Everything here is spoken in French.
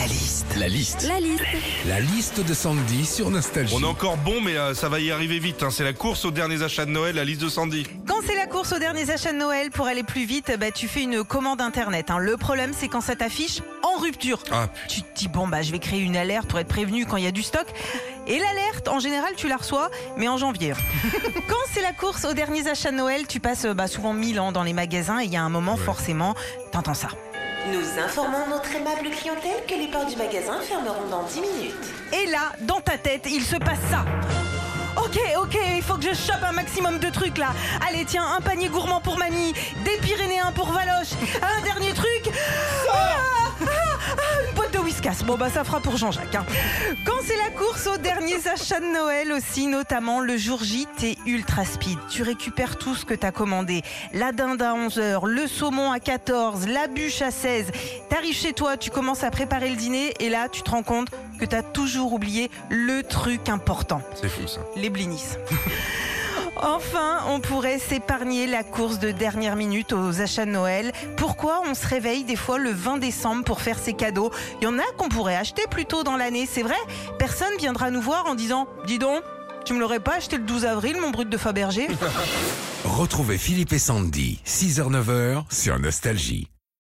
La liste. La liste. La liste. La liste de Sandy sur Nostalgie. On est encore bon, mais euh, ça va y arriver vite. hein. C'est la course aux derniers achats de Noël, la liste de Sandy. Quand c'est la course aux derniers achats de Noël, pour aller plus vite, bah, tu fais une commande internet. hein. Le problème, c'est quand ça t'affiche en rupture. Ah, Tu te dis, bon, bah, je vais créer une alerte pour être prévenu quand il y a du stock. Et l'alerte, en général, tu la reçois, mais en janvier. quand c'est la course aux derniers achats de Noël, tu passes bah, souvent 1000 ans dans les magasins et il y a un moment, forcément, t'entends ça. Nous informons notre aimable clientèle que les portes du magasin fermeront dans 10 minutes. Et là, dans ta tête, il se passe ça. Ok, ok, il faut que je chope un maximum de trucs là. Allez, tiens, un panier gourmand pour mamie, des Pyrénéens pour Valoche, un dernier truc. Bon, bah, ça fera pour Jean-Jacques. hein. Quand c'est la course aux derniers achats de Noël aussi, notamment le jour J, t'es ultra speed. Tu récupères tout ce que t'as commandé. La dinde à 11h, le saumon à 14, la bûche à 16. T'arrives chez toi, tu commences à préparer le dîner et là, tu te rends compte que t'as toujours oublié le truc important c'est fou ça. les blinis. Enfin, on pourrait s'épargner la course de dernière minute aux achats de Noël. Pourquoi on se réveille des fois le 20 décembre pour faire ses cadeaux? Il y en a qu'on pourrait acheter plus tôt dans l'année, c'est vrai? Personne viendra nous voir en disant Dis donc, tu me l'aurais pas acheté le 12 avril, mon brut de Fabergé? Retrouvez Philippe et Sandy, 6h-9h sur Nostalgie.